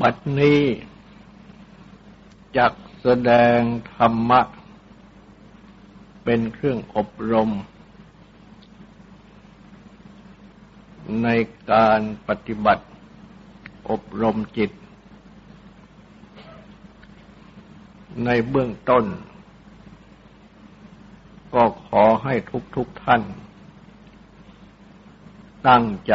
บัดนี้จักแสดงธรรมะ เป็นเครื่องอบรม ในการปฏิบัติ อบรมจิต ในเบื้องต้น ก็ขอให้ทุกๆทท่าน ตั้งใจ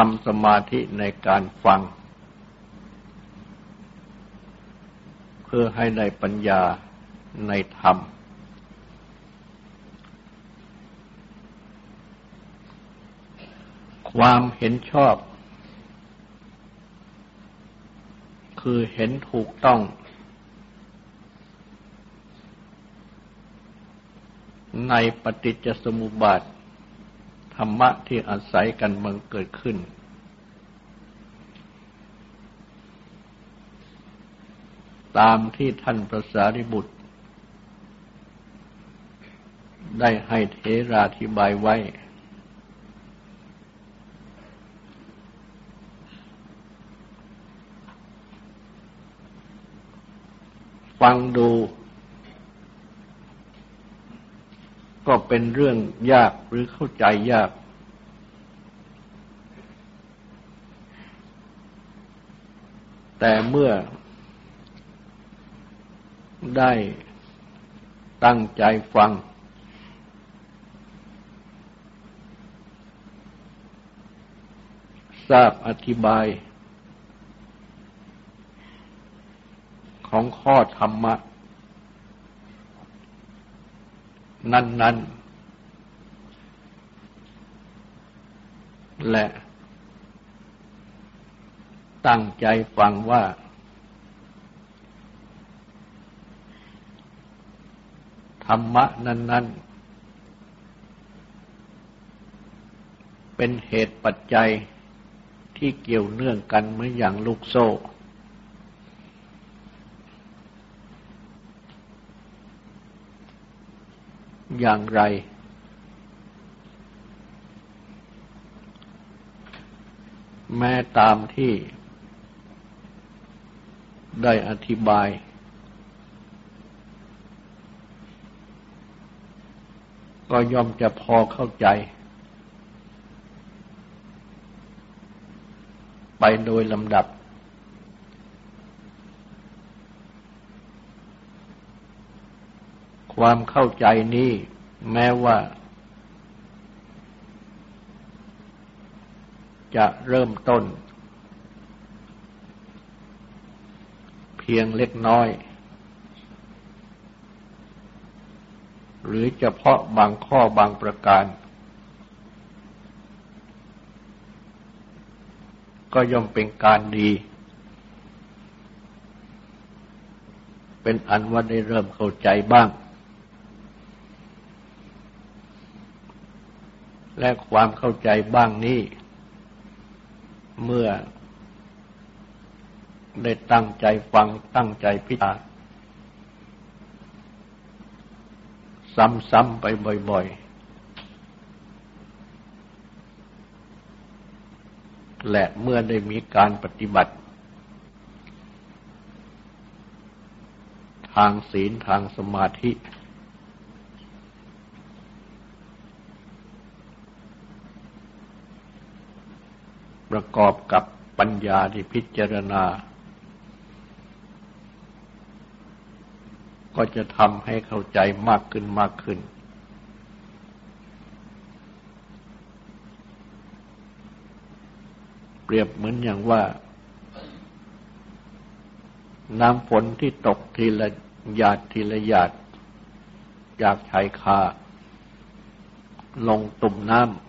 ทำสมาธิในการฟัง เพื่อให้ในปัญญาในธรรม ความเห็นชอบ คือเห็นถูกต้อง ในปฏิจจสมุปบาท ธรรมะที่อาศัยกันบังเกิดขึ้น ตามที่ท่านพระสารีบุตร ได้ให้เทราธิบายไว้ ฟังดู ก็เป็นเรื่องยากหรือเข้าใจยาก แต่เมื่อได้ตั้งใจฟัง ทราบอธิบาย ของข้อธรรมะ นั้น ๆ และ ตั้งใจฟังว่า ธรรมะนั้น ๆ เป็นเหตุปัจจัยที่เกี่ยวเนื่องกันเหมือนอย่างลูกโซ่ อย่างไร แม้ตามที่ได้อธิบาย ก็ย่อมจะพอเข้าใจ ไปโดยลำดับ ความเข้าใจนี้ แม้ว่า จะเริ่มต้น เพียงเล็กน้อย หรือเฉพาะบางข้อบางประการ ก็ย่อมเป็นการดีเป็นอันว่าได้เริ่มเข้าใจบ้าง และความเข้าใจบ้างนี้ เมื่อได้ตั้งใจฟังตั้งใจพิจารณาซ้ำๆไปบ่อยๆ และเมื่อได้มีการปฏิบัติ ทางศีลทางสมาธิ ประกอบกับปัญญาที่พิจารณา ก็จะทำให้เข้าใจมากขึ้นมากขึ้น เปรียบเหมือนอย่างว่า น้ำฝนที่ตกทีละหยาดทีละหยาดจากชายคาลงตุ่มน้ำ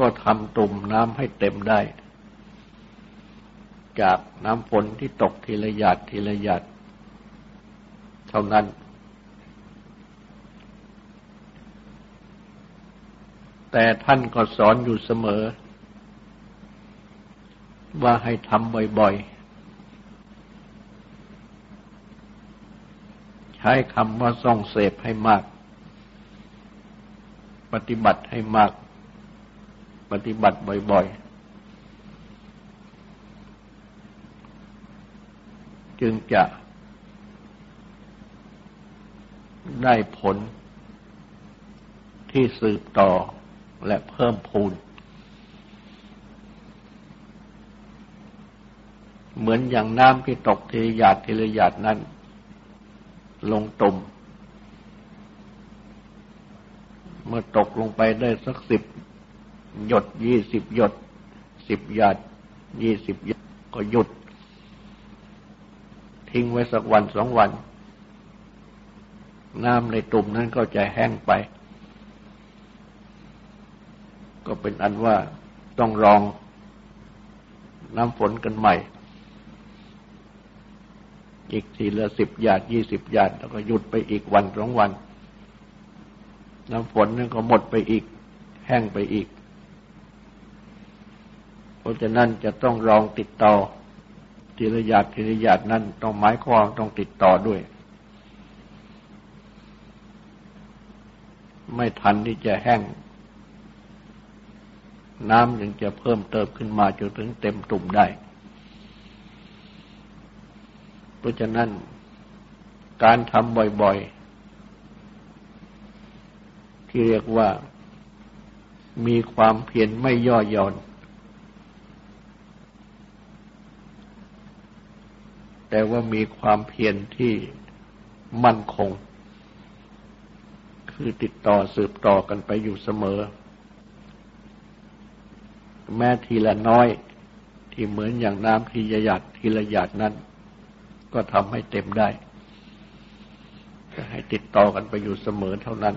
ก็ทำตุ่มน้ำให้เต็มได้ จากน้ำฝนที่ตกทีละหยาดทีละหยาดเท่านั้น แต่ท่านก็สอนอยู่เสมอ ว่าให้ทำบ่อยๆใช้คำว่าส่องเสพให้มาก ปฏิบัติให้มาก ปฏิบัติบ่อย ๆ จึงจะได้ผลที่สืบต่อและเพิ่มพูน เหมือนอย่างน้ำที่ตกทีหยาดทีละหยาดนั้น ลงตุ่มเมื่อตกลงไปได้สักสิบ หยดยี่สิบหยดสิบหยาดยี่สิบหยดก็หยุด ทิ้งไว้สักวันสองวัน น้ำในตุ่มนั้นก็จะแห้งไป ก็เป็นอันว่าต้องรองน้ำฝนกันใหม่ อีกทีละสิบหยาดยี่สิบหยาดแล้วก็หยุดไปอีกวันสองวัน น้ำฝนนั้นก็หมดไปอีก แห้งไปอีก เพราะฉะนั้นจะต้องรองติดต่อทีละหยาดทีละหยาดนั้นต้องหมายความต้องติดต่อด้วย ไม่ทันที่จะแห้ง น้ำยังจะเพิ่มเติมขึ้นมาจนถึงเต็มตุ่มได้ เพราะฉะนั้นการทำบ่อยๆ ที่เรียกว่ามีความเพียรไม่ย่อหย่อน แต่ว่ามีความเพียรที่มั่นคง คือติดต่อสืบต่อกันไปอยู่เสมอ แม้ทีละน้อยที่เหมือนอย่างน้ำทีละหยาดทีละหยาดนั้น ก็ทำให้เต็มได้จะให้ติดต่อกันไปอยู่เสมอเท่านั้น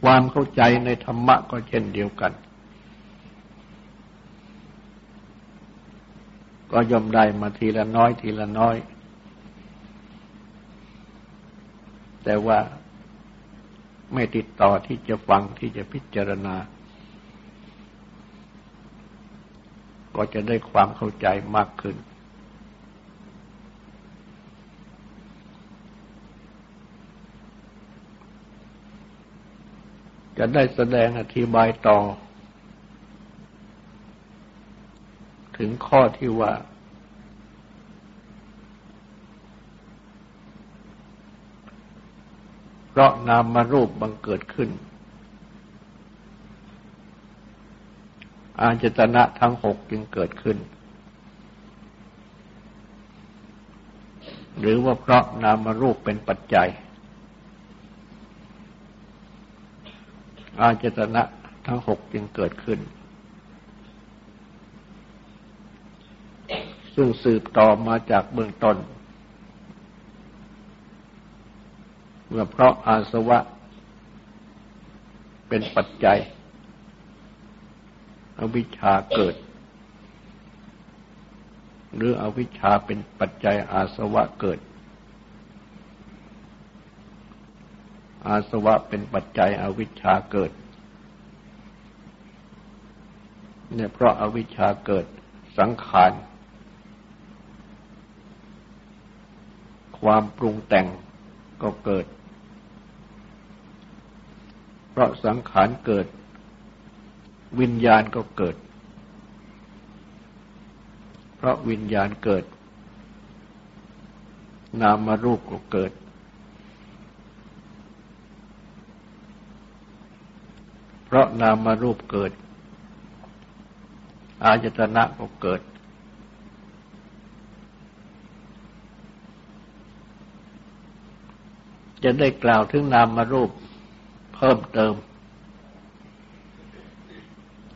ความเข้าใจในธรรมะก็เช่นเดียวกัน ก็ย่อมได้มาทีละน้อยทีละน้อย แต่ว่าไม่ติดต่อที่จะฟังที่จะพิจารณา ก็จะได้ความเข้าใจมากขึ้น จะได้แสดงอธิบายต่อ ถึงข้อที่ว่า เพราะนามารูปบังเกิดขึ้น อาจตนะทั้งหกจึงเกิดขึ้น หรือว่าเพราะนามารูปเป็นปัจจัย อาจตนะทั้งหกจึงเกิดขึ้น ซึ่งสืบต่อมาจากเบื้องต้นเมื่อเพราะอาสวะเป็นปัจจัยอวิชชาเกิด หรืออวิชชาเป็นปัจจัยอาสวะเกิด อาสวะเป็นปัจจัยอวิชชาเกิดเนี่ยเพราะอาวิชชาเกิดสังขาร ความปรุงแต่งก็เกิด เพราะสังขารเกิด วิญญาณก็เกิด เพราะวิญญาณเกิด นามารูปก็เกิด เพราะนามารูปเกิด อาจตนะก็เกิด จะได้กล่าวถึงนามารูปเพิ่มเติม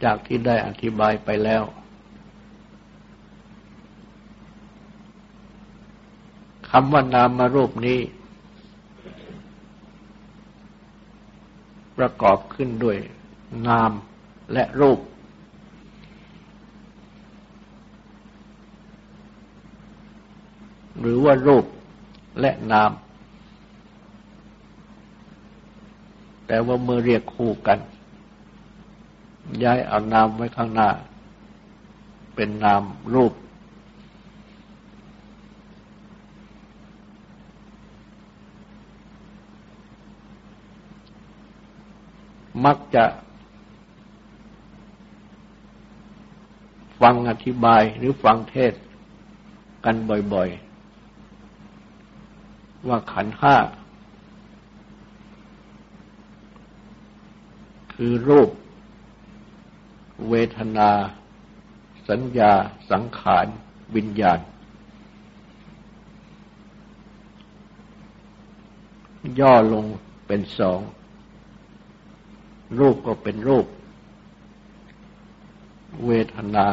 จากที่ได้อธิบายไปแล้ว คำว่านามารูปนี้ ประกอบขึ้นด้วยนามและรูป หรือว่ารูปและนาม แต่ว่าเมื่อเรียกคู่กัน ย้ายเอานามไว้ข้างหน้า เป็นนามรูป มักจะฟังอธิบายหรือฟังเทศกันบ่อยๆ ว่าขันห้า คือรูป เวทนา สัญญา สังขาร วิญญาณ ย่อลงเป็นสอง รูปก็เป็นรูป เวทนา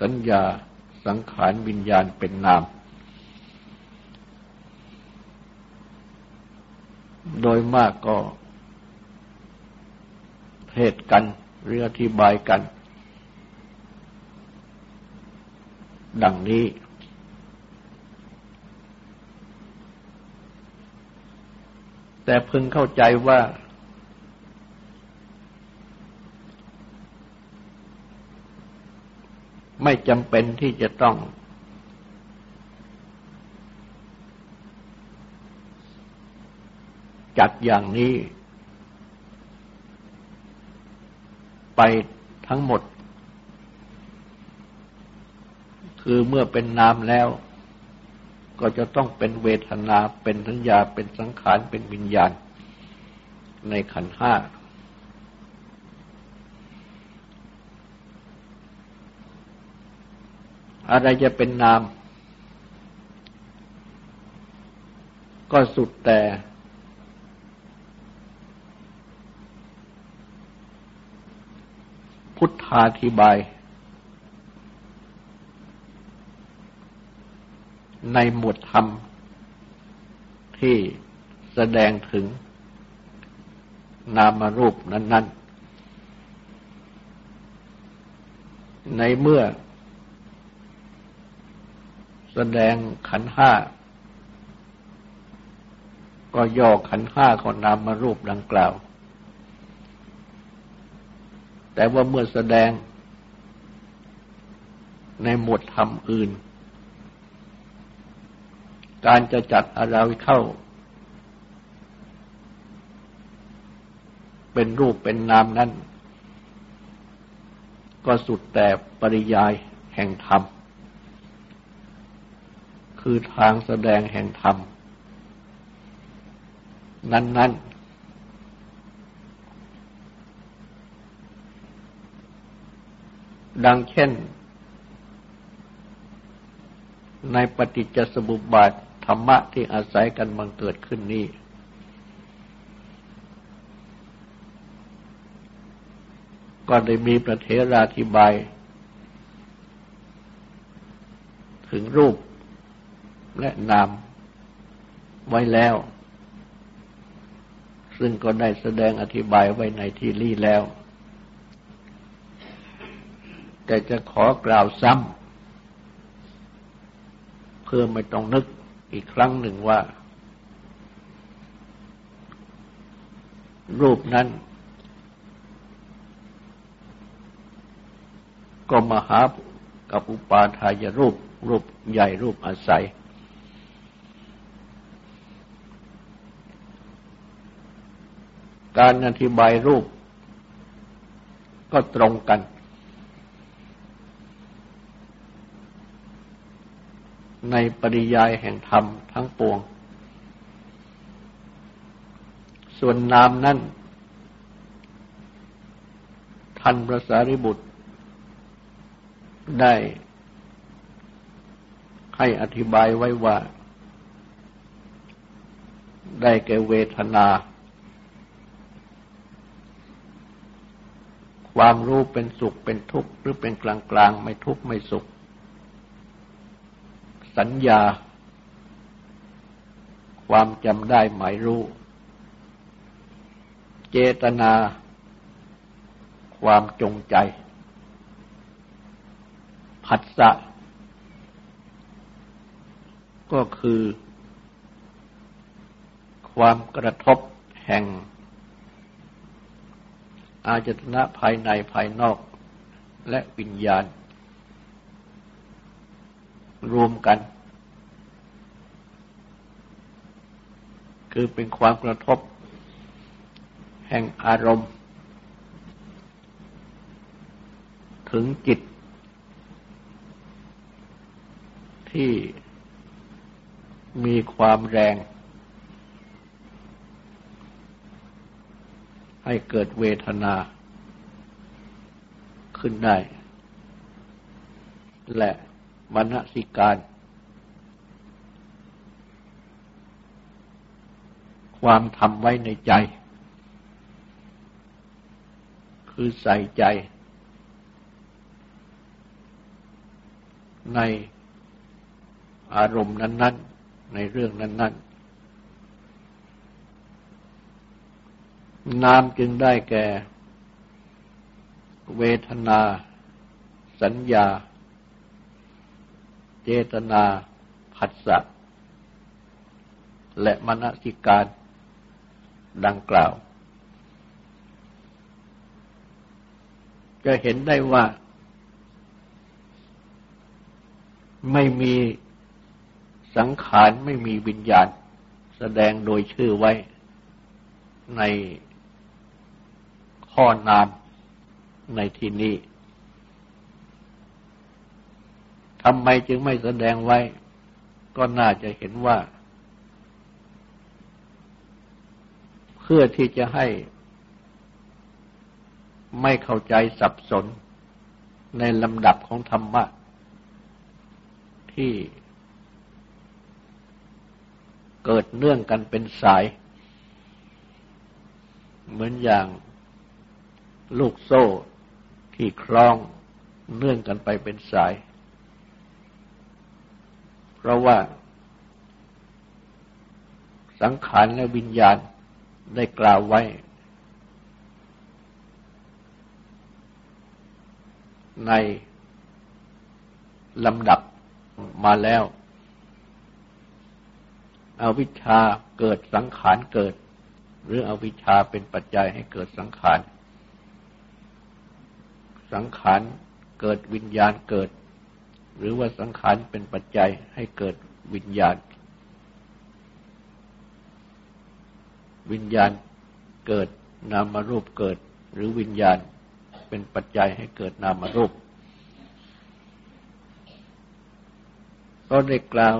สัญญา สังขาร วิญญาณเป็นนามโดยมากก็ เทศกันหรืออธิบายกัน ดังนี้ แต่พึงเข้าใจว่า ไม่จำเป็นที่จะต้องจัดอย่างนี้ ไปทั้งหมด คือเมื่อเป็นนามแล้ว ก็จะต้องเป็นเวทนา เป็นสัญญา เป็นสังขาร เป็นวิญญาณ ในขันห้า อะไรจะเป็นนาม ก็สุดแต่ พุทธาธิบาย ในหมวดธรรม ที่แสดงถึง นามรูปนั้น ๆ ในเมื่อ แสดงขันห้า ก็ย่อขันห้าของนามารูปดังกล่าว แต่ว่าเมื่อแสดงในหมวดธรรมอื่น การจะจัดอะไรเข้า เป็นรูปเป็นนามนั้น ก็สุดแต่ปริยายแห่งธรรม คือทางแสดงแห่งธรรม นั้น ๆ ดังเช่น ในปฏิจจสมุปบาทธรรมะที่อาศัยกันบังเกิดขึ้นนี้ ก็ได้มีประเทราธิบาย ถึงรูปและนามไว้แล้ว ซึ่งก็ได้แสดงอธิบายไว้ในที่ลี่แล้ว แต่จะขอกล่าวซ้ำเพื่อไม่ต้องนึกอีกครั้งหนึ่งว่า รูปนั้น ก็มาหากับอุปาทายรูป รูปใหญ่รูปอาศัย การอธิบายรูปก็ตรงกัน ในปริยายแห่งธรรมทั้งปวง ส่วนนามนั้นท่านพระสารีบุตร ได้ให้อธิบายไว้ว่า ได้แก่เวทนา ความรู้เป็นสุขเป็นทุกข์หรือเป็นกลางกลางไม่ทุกข์ไม่สุข สัญญา ความจำได้หมายรู้ เจตนา ความจงใจ ผัสสะ ก็คือ ความกระทบแห่ง อาจตนะภายในภายนอกและวิญญาณ รวมกัน คือเป็นความกระทบ แห่งอารมณ์ ถึงจิต ที่มีความแรง ให้เกิดเวทนาขึ้นได้ และ มณสิการ ความทำไว้ในใจ คือใส่ใจ ในอารมณ์นั้น ๆ ในเรื่องนั้น ๆ นามจึงได้แก่ เวทนา สัญญา เจตนาผัสสะและมณสิการดังกล่าว จะเห็นได้ว่า ไม่มีสังขารไม่มีวิญญาณ แสดงโดยชื่อไว้ในข้อนามในที่นี้ ทำไมจึงไม่แสดงไว้ ก็น่าจะเห็นว่า เพื่อที่จะให้ไม่เข้าใจสับสนในลำดับของธรรมะ ที่เกิดเนื่องกันเป็นสาย เหมือนอย่างลูกโซ่ที่คล้องเนื่องกันไปเป็นสาย ราะว่าสังขารและวิญญาณได้กล่าวไว้ ในลำดับมาแล้ว อวิชชาเกิดสังขารเกิด หรืออวิชชาเป็นปัจจัยให้เกิดสังขาร สังขารเกิดวิญญาณเกิด หรือว่าสังขารเป็นปัจจัยให้เกิดวิญญาณ วิญญาณเกิดนามรูปเกิด หรือวิญญาณเป็นปัจจัยให้เกิดนามรูปก็ได้กล่าว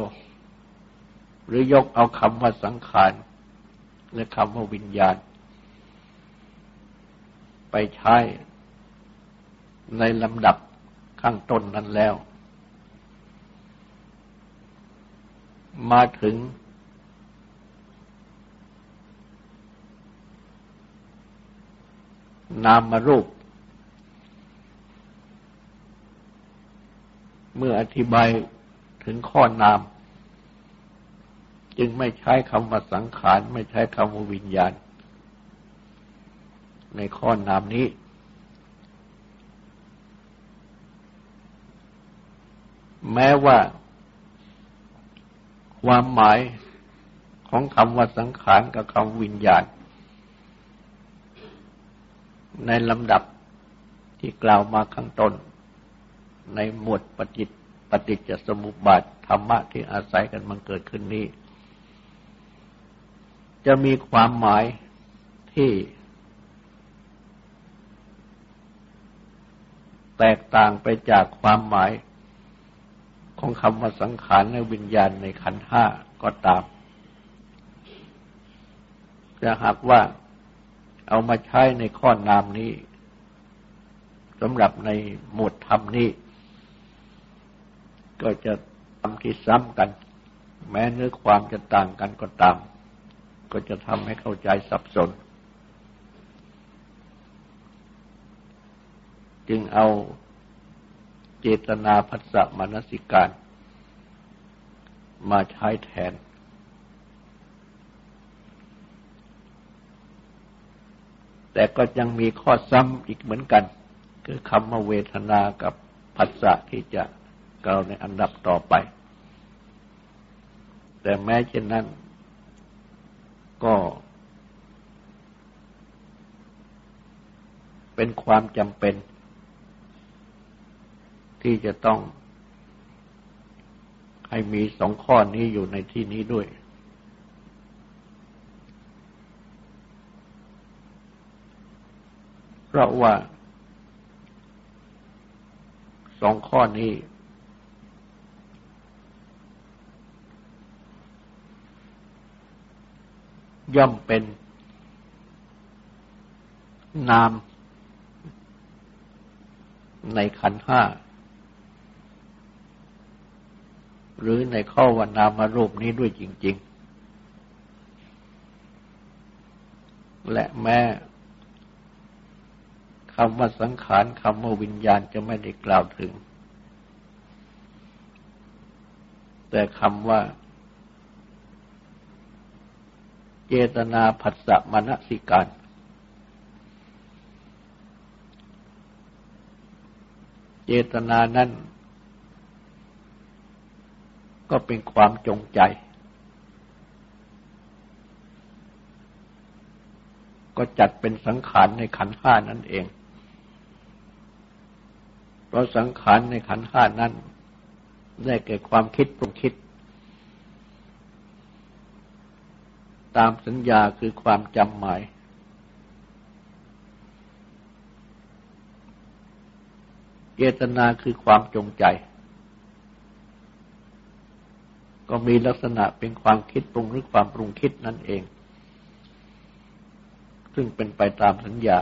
หรือยกเอาคำว่าสังขารและคำว่าวิญญาณ ไปใช้ในลำดับข้างต้นนั้นแล้ว มาถึง นามรูป เมื่ออธิบายถึงข้อนาม จึงไม่ใช้คำว่าสังขาร ไม่ใช้คำว่าวิญญาณ ในข้อนามนี้แม้ว่า ความหมายของคำว่าสังขารกับคำวิญญาณ ในลำดับที่กล่าวมาข้างต้น ในหมวดปฏิปฏิจจสมุปบาทธรรมะที่อาศัยกันมันเกิดขึ้นนี้ จะมีความหมายที่ แตกต่างไปจากความหมาย ของคำว่าสังขารและวิญญาณในขันธ์ห้าก็ตาม จะหากว่าเอามาใช้ในข้อนามนี้สำหรับในหมวดธรรมนี้ ก็จะทำที่ซ้ำกัน แม้เนื้อความจะต่างกันก็ตาม ก็จะทำให้เข้าใจสับสน จึงเอา เจตนาพัสสะมนสิการ มาใช้แทน แต่ก็ยังมีข้อซ้ำอีกเหมือนกัน คือคำว่าเวทนากับผัสสะที่จะกล่าวในอันดับต่อไป แต่แม้เช่นนั้น ก็ เป็นความจำเป็น ที่จะต้องให้มีสองข้อนี้อยู่ในที่นี้ด้วย เพราะว่าสองข้อนี้ ย่อมเป็นนามในขันห้า หรือในข้อวันนามารูปนี้ด้วยจริง ๆ และแม้คำว่าสังขารคำว่าวิญญาณจะไม่ได้กล่าวถึง แต่คำว่า เจตนาผัสสะมณสิการเจตนานั้น ก็เป็นความจงใจ ก็จัดเป็นสังขารในขันห้านั่นเอง เพราะสังขารในขันห้านั้นได้แก่ความคิดปรุงคิด ตามสัญญาคือความจำหมาย เจตนาคือความจงใจ ก็มีลักษณะเป็นความคิดปรุงหรือความปรุงคิดนั่นเอง ซึ่งเป็นไปตามสัญญา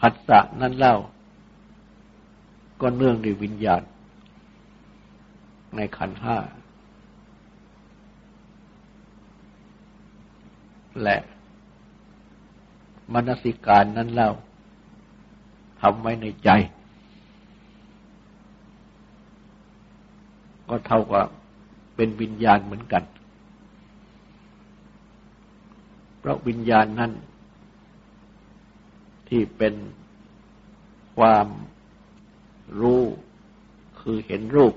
ผัสสะนั่นเล่า ก็เนื่องด้วยวิญญาณ ในขันห้า และมนสิการนั้นเล่าทำไว้ในใจ ก็เท่ากับเป็นวิญญาณเหมือนกัน เพราะวิญญาณนั้นที่เป็นความรู้คือเห็นรูป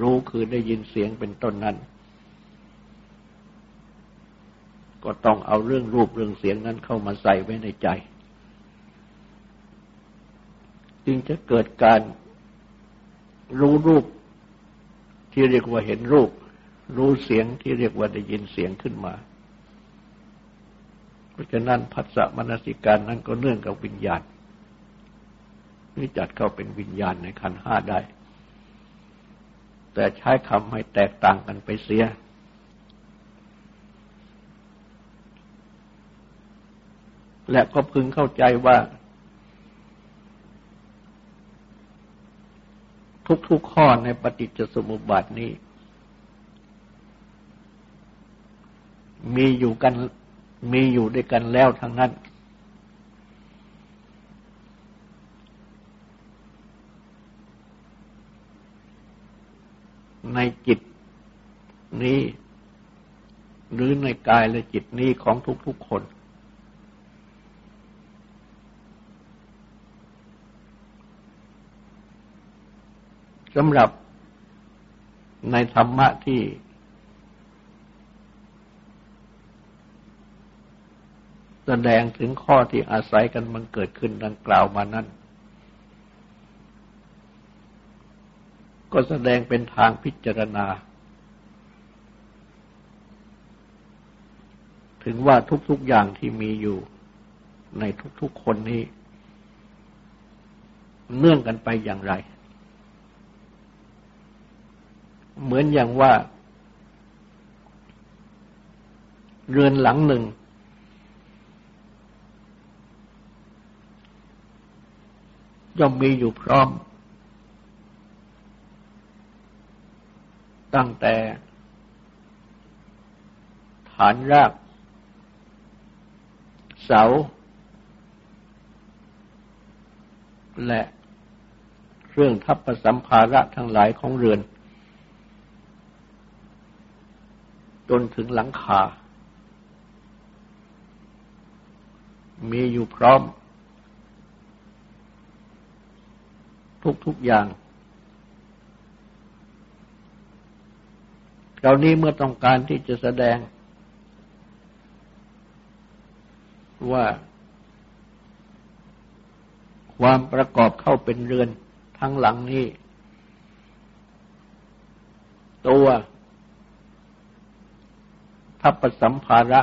รู้คือได้ยินเสียงเป็นต้นนั้น ก็ต้องเอาเรื่องรูปเรื่องเสียงนั้นเข้ามาใส่ไว้ในใจ จึงจะเกิดการรู้รูป ที่เรียกว่าเห็นรูป รู้เสียงที่เรียกว่าได้ยินเสียงขึ้นมา เพราะฉะนั้นผัสสะมนสิการนั้นก็เนื่องกับวิญญาณนี่จัดเข้าเป็นวิญญาณในขันห้าได้ แต่ใช้คำให้แตกต่างกันไปเสีย และก็พึงเข้าใจว่า ทุกๆข้อในปฏิจจสมุปบาทนี้ มีอยู่กันมีอยู่ด้วยกันแล้วทั้งนั้น ในจิตนี้ หรือในกายและจิตนี้ของทุกๆคน สำหรับในธรรมะที่ แสดงถึงข้อที่อาศัยกันมันเกิดขึ้นดังกล่าวมานั้น ก็แสดงเป็นทางพิจารณา ถึงว่าทุกๆอย่างที่มีอยู่ในทุกๆคนนี้ เนื่องกันไปอย่างไร เหมือนอย่างว่า เรือนหลังหนึ่ง ย่อมมีอยู่พร้อม ตั้งแต่ ฐานราก เสา และเครื่องทัพประสัมภาระทั้งหลายของเรือน จนถึงหลังคา มีอยู่พร้อม ทุกทุกอย่างเรานี้เมื่อต้องการที่จะแสดง ว่า ความประกอบเข้าเป็นเรือนทั้งหลังนี้ ตัว ทัพสัมภาระ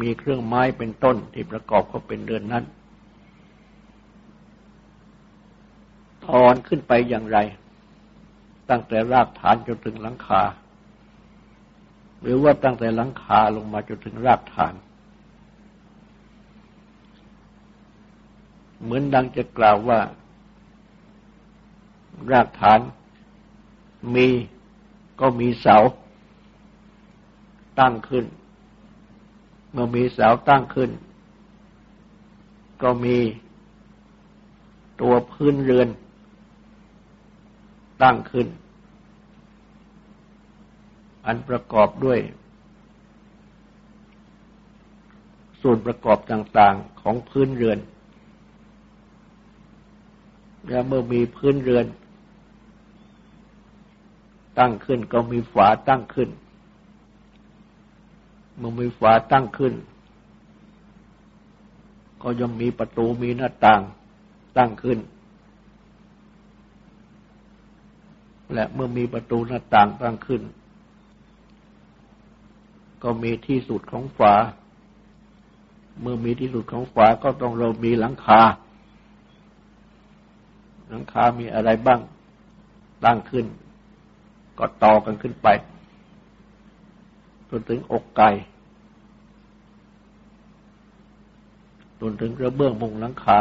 มีเครื่องไม้เป็นต้นที่ประกอบเข้าเป็นเรือนนั้นทอนขึ้นไปอย่างไร ตั้งแต่รากฐานจนถึงหลังคา หรือว่าตั้งแต่หลังคาลงมาจนถึงรากฐาน เหมือนดังจะกล่าวว่า รากฐานมีก็มีเสา ตั้งขึ้น เมื่อมีเสาตั้งขึ้น ก็มีตัวพื้นเรือน ตั้งขึ้น อันประกอบด้วย ส่วนประกอบต่างๆของพื้นเรือน และเมื่อมีพื้นเรือน ตั้งขึ้นก็มีฝาตั้งขึ้น เมื่อมีฝาตั้งขึ้น ก็ย่อมมีประตูมีหน้าต่างตั้งขึ้น และเมื่อมีประตูหน้าต่างตั้งขึ้น ก็มีที่สุดของฝา เมื่อมีที่สุดของฝาก็ต้องเรามีหลังคา หลังคามีอะไรบ้างตั้งขึ้น ก็ต่อกันขึ้นไป จนถึงอกไก่จนถึงกระเบื้องมุงหลังคา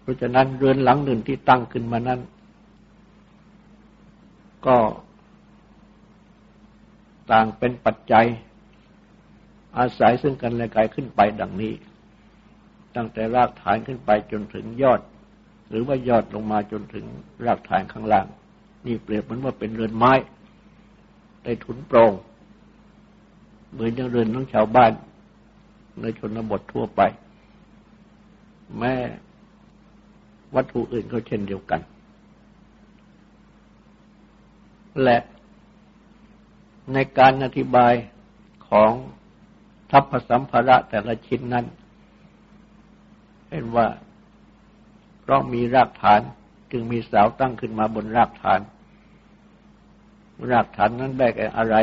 เพราะฉะนั้นเรือนหลังหนึ่งที่ตั้งขึ้นมานั้น ก็ต่างเป็นปัจจัย อาศัยซึ่งกันและกันขึ้นไปดังนี้ ตั้งแต่รากฐานขึ้นไปจนถึงยอด หรือว่ายอดลงมาจนถึงรากฐานข้างล่าง นี่เปรียบเหมือนว่าเป็นเรือนไม้ได้ถุนโปรงเหมือนอย่างเรือนของชาวบ้าน ในชนบททั่วไป แม้วัตถุอื่นก็เช่นเดียวกัน และในการอธิบายของทัพสัมภาระแต่ละชิ้นนั้น เห็นว่าเพราะมีรากฐานจึงมีเสาตั้งขึ้นมาบนรากฐาน รากฐานนั้นได้แก่อะไร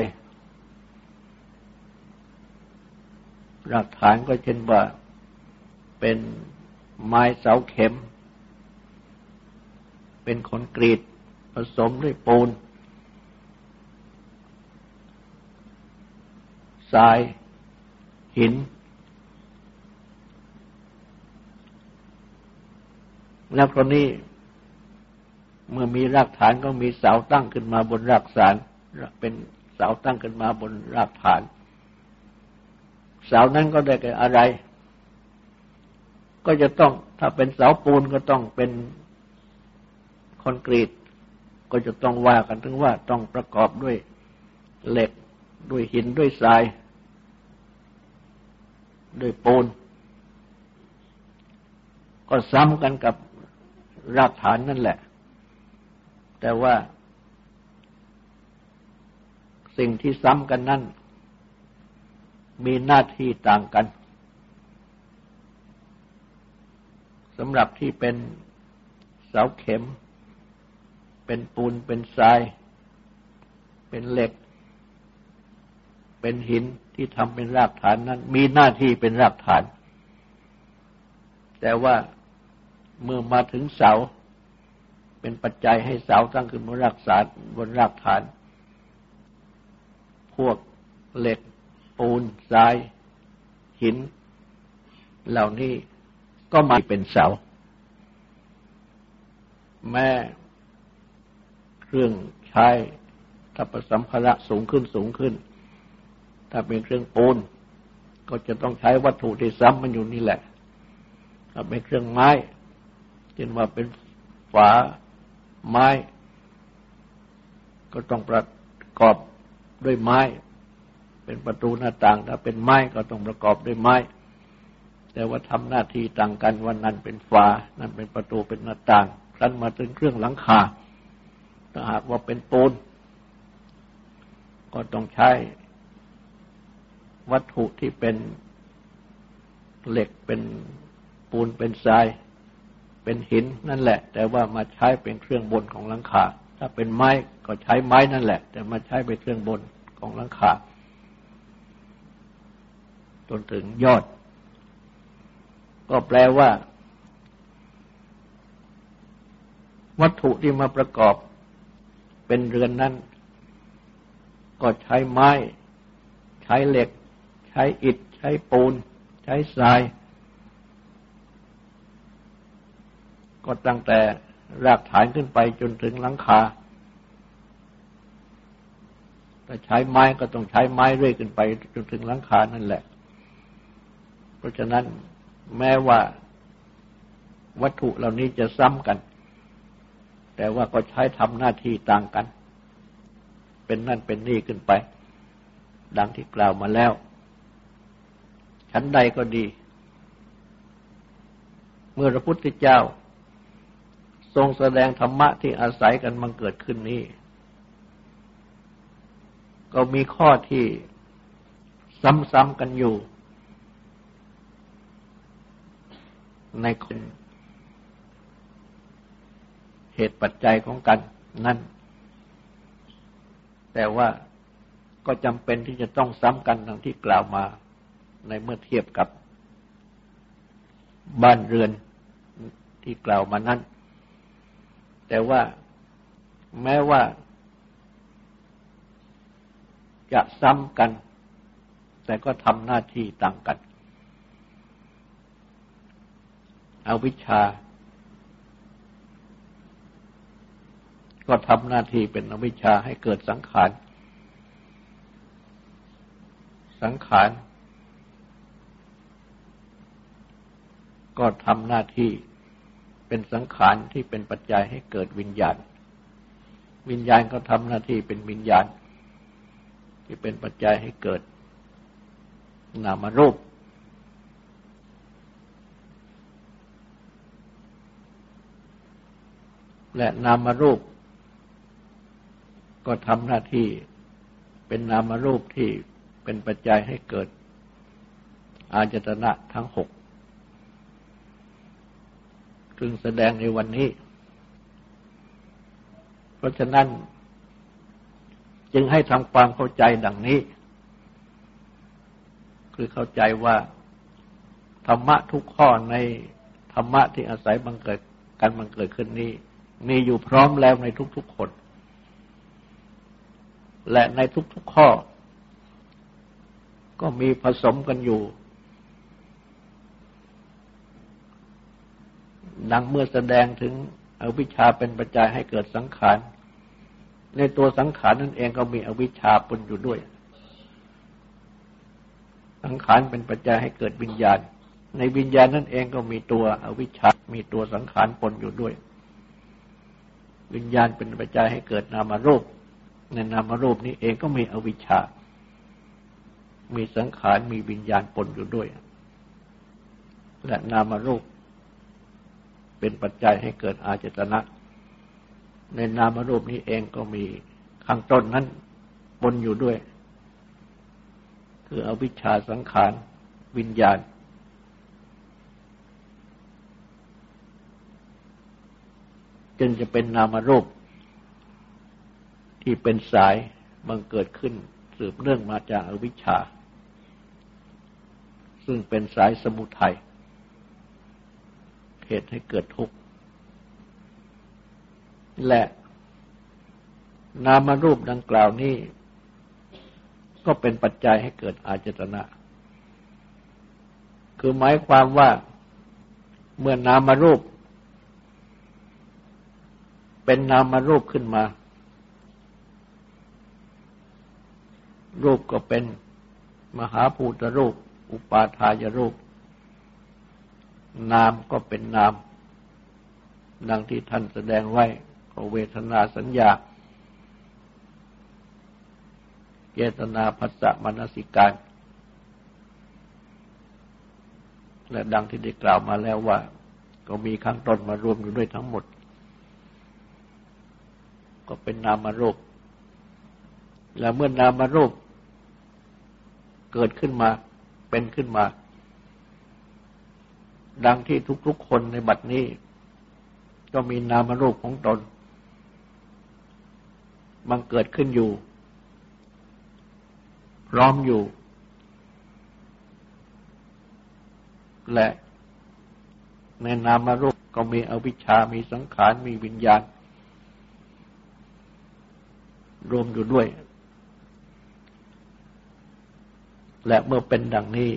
รากฐานก็เช่นว่าเป็นไม้เสาเข็ม เป็นคอนกรีตผสมด้วยปูนทราย หิน แล้วคราวนี้ เมื่อมีรากฐานก็มีเสาตั้งขึ้นมาบนรากฐานเป็นเสาตั้งขึ้นมาบนรากฐาน เสานั้นก็ได้แก่อะไร ก็จะต้องถ้าเป็นเสาปูนก็ต้องเป็นคอนกรีต ก็จะต้องว่ากันถึงว่าต้องประกอบด้วยเหล็กด้วยหินด้วยทราย ด้วยปูน ก็ซ้ำกันกับรากฐานนั่นแหละ แต่ว่า สิ่งที่ซ้ำกันนั้นมีหน้าที่ต่างกันสำหรับที่เป็นเสาเข็ม เป็นปูนเป็นทราย เป็นเหล็ก เป็นหินที่ทำเป็นรากฐานนั้น มีหน้าที่เป็นรากฐาน แต่ว่าเมื่อมาถึงเสา เป็นปัจจัยให้เสาตั้งขึ้นบนรากฐานบนรากฐาน พวกเหล็ก ปูนทราย หิน เหล่านี้ก็มาเป็นเสา แม่เครื่องใช้ทัพสัมภาระสูงขึ้นสูงขึ้น ถ้าเป็นเครื่องปูน ก็จะต้องใช้วัตถุที่ซ้ำมันอยู่นี่แหละ ถ้าเป็นเครื่องไม้เช่นว่าเป็นฝา ไม้ ก็ต้องประกอบด้วยไม้ เป็นประตูหน้าต่าง ถ้าเป็นไม้ก็ต้องประกอบด้วยไม้ แต่ว่าทำหน้าที่ต่างกันวันนั้นเป็นฝานั่นเป็นประตูเป็นหน้าต่างครั้นมาถึงเครื่องหลังคาถ้าหากว่าเป็นปูนก็ต้องใช้ วัตถุที่เป็นเหล็กเป็นปูนเป็นทราย เป็นหินนั่นแหละ แต่ว่ามาใช้เป็นเครื่องบนของหลังคาถ้าเป็นไม้ก็ใช้ไม้นั่นแหละ แต่มาใช้เป็นเครื่องบนของหลังคาจนถึงยอด ก็แปลว่า วัตถุที่มาประกอบ เป็นเรือนนั้น ก็ใช้ไม้ ใช้เหล็ก ใช้อิฐ ใช้ปูน ใช้ทราย ก็ตั้งแต่รากฐานขึ้นไปจนถึงหลังคาถ้าใช้ไม้ก็ต้องใช้ไม้เรื่อยขึ้นไปจนถึงหลังคานั่นแหละ เพราะฉะนั้นแม้ว่าวัตถุเหล่านี้จะซ้ำกัน แต่ว่าก็ใช้ทำหน้าที่ต่างกัน เป็นนั่นเป็นนี่ขึ้นไป ดังที่กล่าวมาแล้ว ชั้นใดก็ดี เมื่อพระพุทธเจ้า ทรงแสดงธรรมะที่อาศัยกันมันเกิดขึ้นนี้ ก็มีข้อที่ซ้ำๆกันอยู่ ในคนเหตุปัจจัยของกันนั่น แต่ว่าก็จำเป็นที่จะต้องซ้ำกันดังที่กล่าวมาในเมื่อเทียบกับบ้านเรือนที่กล่าวมานั้น แต่ว่าแม้ว่าจะซ้ำกัน แต่ก็ทำหน้าที่ต่างกันอวิชา ก็ทำหน้าที่เป็นอวิชาให้เกิดสังขาร สังขาร ก็ทำหน้าที่ เป็นสังขารที่เป็นปัจจัยให้เกิดวิญญาณ วิญญาณก็ทำหน้าที่เป็นวิญญาณ ที่เป็นปัจจัยให้เกิด นามรูป และนามรูป ก็ทำหน้าที่เป็นนามรูปที่เป็นปัจจัยให้เกิด อาจตนะทั้งหก จึงแสดงในวันนี้ เพราะฉะนั้น จึงให้ทำความเข้าใจดังนี้ คือเข้าใจว่า ธรรมะทุกข้อในธรรมะที่อาศัยบังเกิดการบังเกิดขึ้นนี้ มีอยู่พร้อมแล้วในทุกๆคน และในทุกๆข้อ ก็มีผสมกันอยู่ ดังเมื่อแสดงถึงอวิชชาเป็นปัจจัยให้เกิดสังขาร ในตัวสังขารนั่นเองก็มีอวิชชาปนอยู่ด้วย สังขารเป็นปัจจัยให้เกิดวิญญาณ ในวิญญาณนั่นเองก็มีตัวอวิชชา มีตัวสังขารปนอยู่ด้วย วิญญาณเป็นปัจจัยให้เกิดนามรูป ในนามรูปนี้เองก็มีอวิชชา มีสังขาร มีวิญญาณปนอยู่ด้วย และนามรูป เป็นปัจจัยให้เกิดอาจตนะ ในนามรูปนี้เองก็มีข้างต้นนั้นปนอยู่ด้วย คืออวิชชาสังขารวิญญาณ จึงจะเป็นนามรูป ที่เป็นสายบังเกิดขึ้นสืบเนื่องมาจากอวิชชา ซึ่งเป็นสายสมุทัย เหตุให้เกิดทุกข์ และนามรูปดังกล่าวนี้ ก็เป็นปัจจัยให้เกิดอาจตนะ คือหมายความว่าเมื่อนามรูป เป็นนามรูปขึ้นมา รูปก็เป็นมหาภูตรูป อุปาทายรูป นามก็เป็นนาม ดังที่ท่านแสดงไว้เวทนาสัญญากจตนาภัสสะมนสิการ และดังที่ได้กล่าวมาแล้วว่า ก็มีข้างต้นมารวมอยู่ด้วยทั้งหมด ก็เป็นนามารูปและเมื่อนามารูปเกิดขึ้นมาเป็นขึ้นมา ดังที่ทุกๆคนในบัดนี้ ก็มีนามรูปของตนมันเกิดขึ้นอยู่ พร้อมอยู่ และในนามรูปก็มีอวิชชามีสังขาร มีวิญญาณ รวมอยู่ด้วย และเมื่อเป็นดังนี้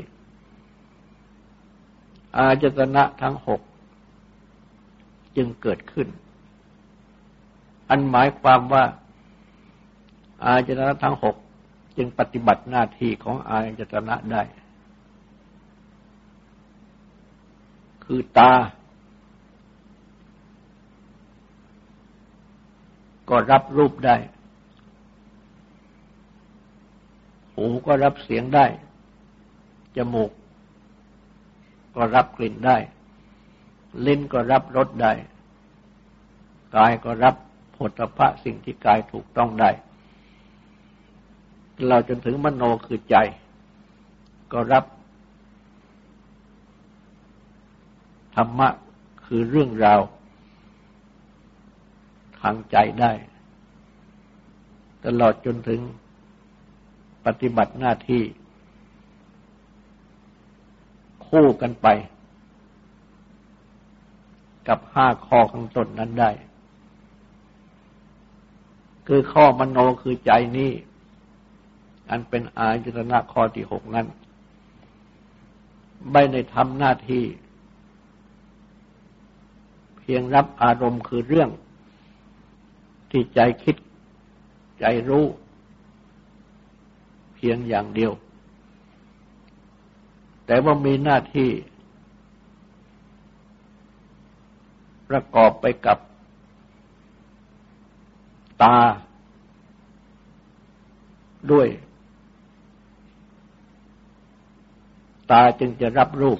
อาจตนะทั้งหกจึงเกิดขึ้น อันหมายความว่าอาจตนะทั้งหกจึงปฏิบัติหน้าที่ของอาจตนะได้ คือตา ก็รับรูปได้ หูก็รับเสียงได้ จมูก ก็รับกลิ่นได้ ลิ้นก็รับรสได้ กายก็รับผลพระสิ่งที่กายถูกต้องได้ เราจนถึงมโนคือใจ ก็รับธรรมะคือเรื่องราว ทางใจได้ ตลอดจนถึงปฏิบัติหน้าที่ คู่กันไป กับห้าข้อข้างต้นนั้นได้ คือข้อมโนคือใจนี้ อันเป็นอายตนะข้อที่หกนั้น ไม่ได้ทำหน้าที่ เพียงรับอารมณ์คือเรื่อง ที่ใจคิดใจรู้ เพียงอย่างเดียว แต่ว่ามีหน้าที่ ประกอบไปกับ ตา ด้วย ตาจึงจะรับรูป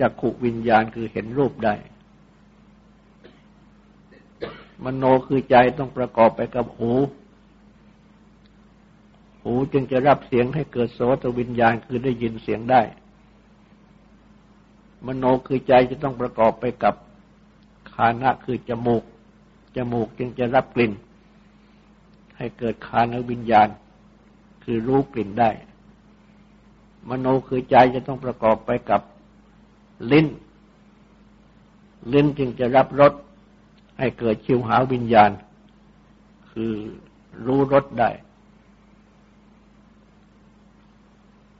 จากขุวิญญาณคือเห็นรูปได้ มโนคือใจต้องประกอบไปกับหู หูจึงจะรับเสียงให้เกิดโสตวิญญาณคือได้ยินเสียงได้ มโนคือใจจะต้องประกอบไปกับคานะคือจมูก จมูกจึงจะรับกลิ่น ให้เกิดคานวิญญาณ คือรู้กลิ่นได้ มโนคือใจจะต้องประกอบไปกับลิ้น ลิ้นจึงจะรับรสให้เกิดชิวหาวิญญาณ คือรู้รสได้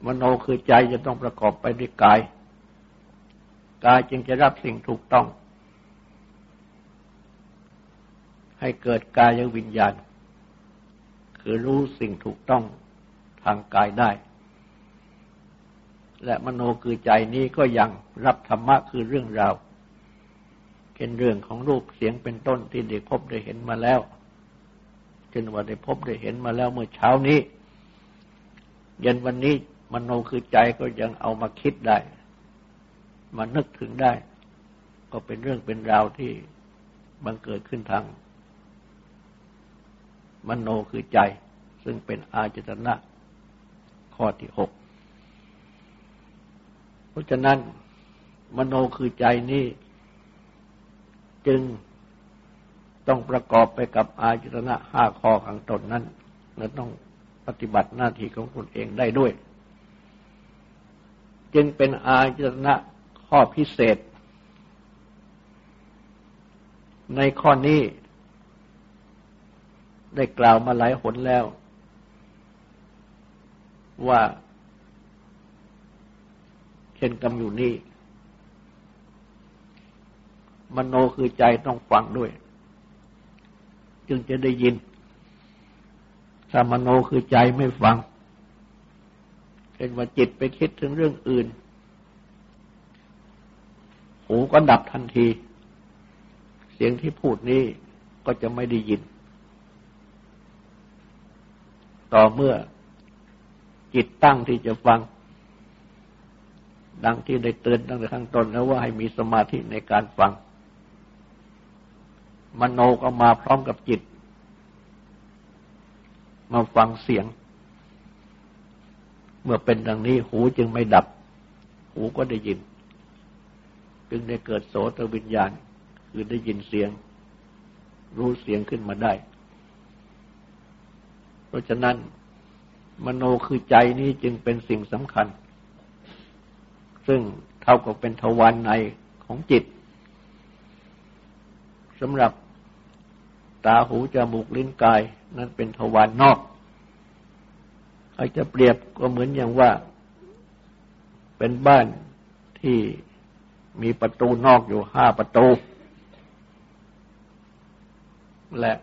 มโนคือใจจะต้องประกอบไปด้วยกาย กายจึงจะรับสิ่งถูกต้อง ให้เกิดกายวิญญาณ คือรู้สิ่งถูกต้องทางกายได้ และมโนคือใจนี้ก็ยังรับธรรมะคือเรื่องราวเป็นเรื่องของรูปเสียงเป็นต้นที่ได้พบได้เห็นมาแล้วเช่นว่าได้พบได้เห็นมาแล้วเมื่อเช้านี้ เย็นวันนี้ มโนคือใจก็ยังเอามาคิดได้ มานึกถึงได้ ก็เป็นเรื่องเป็นราวที่บังเกิดขึ้นทาง มโนคือใจ ซึ่งเป็นอาจตนะข้อที่หกเพราะฉะนั้น มโนคือใจนี้จึงต้องประกอบไปกับอาจตนะห้าข้อขังตนนั้นและต้องปฏิบัติหน้าที่ของตนเองได้ด้วย จึงเป็นอาจตนะข้อพิเศษ ในข้อนี้ ได้กล่าวมาหลายหนแล้ว ว่า เช่นกำอยู่นี่ มโนคือใจต้องฟังด้วย จึงจะได้ยินถ้ามโนคือใจไม่ฟัง เป็นว่าจิตไปคิดถึงเรื่องอื่น หูก็ดับทันที เสียงที่พูดนี้ก็จะไม่ได้ยิน ต่อเมื่อจิตตั้งที่จะฟัง ดังที่ได้เตือนตั้งแต่ข้างต้นแล้วว่าให้มีสมาธิในการฟัง มโนก็มาพร้อมกับจิต มาฟังเสียง เมื่อเป็นดังนี้หูจึงไม่ดับ หูก็ได้ยิน จึงได้เกิดโสตวิญญาณ คือได้ยินเสียง รู้เสียงขึ้นมาได้ เพราะฉะนั้น มโนคือใจนี้จึงเป็นสิ่งสำคัญ ซึ่งเท่ากับเป็นทวารในของจิตสำหรับตาหูจมูกลิ้นกาย นั้นเป็นทวารนนอก ใครจะเปรียบก็เหมือนอย่างว่า เป็นบ้านที่มีประตูนอกอยู่ห้าประตู และ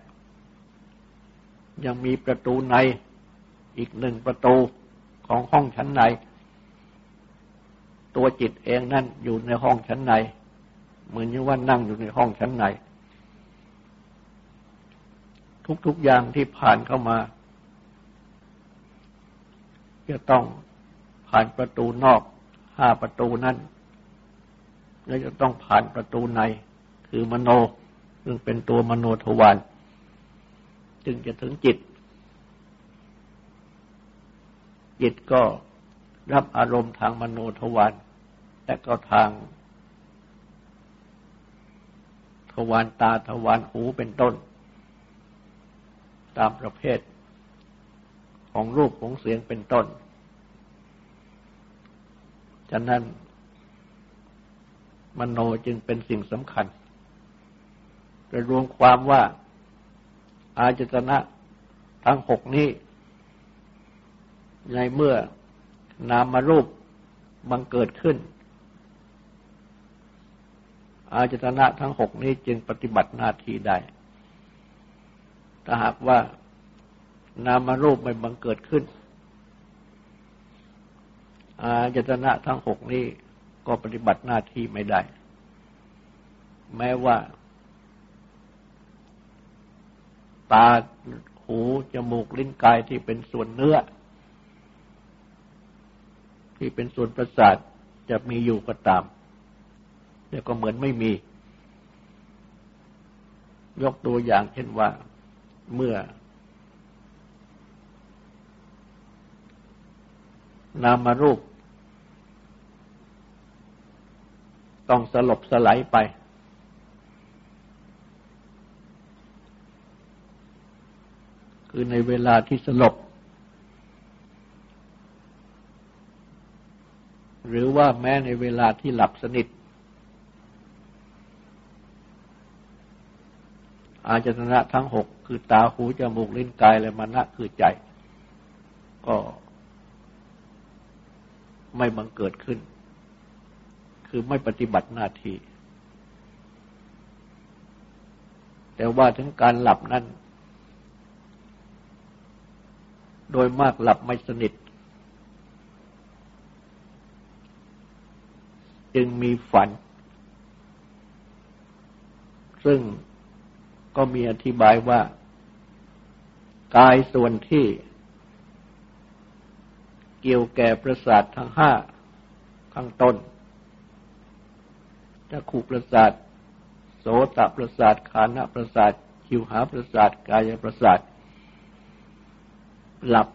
ยังมีประตูในอีกหนึ่งประตูของห้องชั้นใน ตัวจิตเองนั่นอยู่ในห้องชั้นใน เหมือนอย่างว่านั่งอยู่ในห้องชั้นใน ทุกๆอย่างที่ผ่านเข้ามา จะต้องผ่านประตูนอกห้าประตูนั้นแล้วจะต้องผ่านประตูในคือมโน ซึ่งเป็นตัวมโนทวารจึงจะถึงจิต จิตก็รับอารมณ์ทางมโนทวารและก็ทาง ทวารตาทวารหูเป็นต้น ตามประเภท ของรูปของเสียงเป็นต้น ฉะนั้น มโนจึงเป็นสิ่งสำคัญโดยรวมความว่า อาจตนะทั้งหกนี้ ในเมื่อนามมารูปบังเกิดขึ้น อาจตนะทั้งหกนี้จึงปฏิบัติหน้าที่ได้ ถ้าหากว่า นามารูปไม่บังเกิดขึ้น อาจตนะทั้งหกนี้ก็ปฏิบัติหน้าที่ไม่ได้ แม้ว่า ตาหูจมูกลิ้นกายที่เป็นส่วนเนื้อ ที่เป็นส่วนประสาทจะมีอยู่ก็ตามแต่ก็เหมือนไม่มี ยกตัวอย่างเช่นว่าเมื่อ นามารูป ต้องสลบสลายไป คือในเวลาที่สลบ หรือว่าแม้ในเวลาที่หลับสนิท อาจตนะทั้งหกคือตาหูจมูกลิ้นกายและมณะคือใจ ก็ ไม่บังเกิดขึ้น คือไม่ปฏิบัติหน้าที่ แต่ว่าถึงการหลับนั้น โดยมากหลับไม่สนิท จึงมีฝัน ซึ่งก็มีอธิบายว่า กายส่วนที่ เกี่ยวแก่ประสาททั้งห้าข้างต้นจะขูประสาท โสตประสาทขานะประสาทคิวหาประสาทกายประสาท หลับ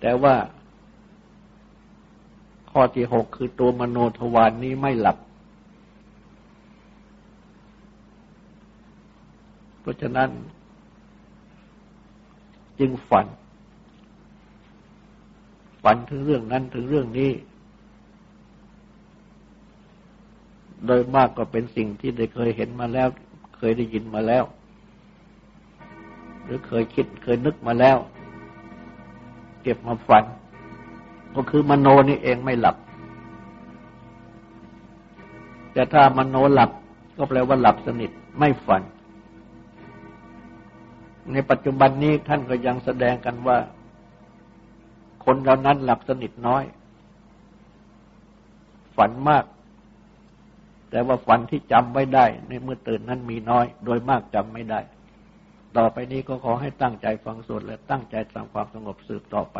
แต่ว่าข้อที่หกคือตัวมโนทวารนนี้ไม่หลับ เพราะฉะนั้น จึงฝัน ฝันถึงเรื่องนั้นถึงเรื่องนี้ โดยมากก็เป็นสิ่งที่ได้เคยเห็นมาแล้ว เคยได้ยินมาแล้ว หรือเคยคิดเคยนึกมาแล้ว เก็บมาฝัน ก็คือมโนนี่เองไม่หลับ แต่ถ้ามโนหลับก็แปลว่าหลับสนิทไม่ฝัน ในปัจจุบันนี้ท่านก็ยังแสดงกันว่า คนเรานั้นหลับสนิทน้อย ฝันมาก แต่ว่าฝันที่จำไว้ได้ ในเมื่อตื่นนั้นมีน้อย โดยมากจำไม่ได้ ต่อไปนี้ก็ขอให้ตั้งใจฟังสวดและตั้งใจทำความสงบสืบต่อไป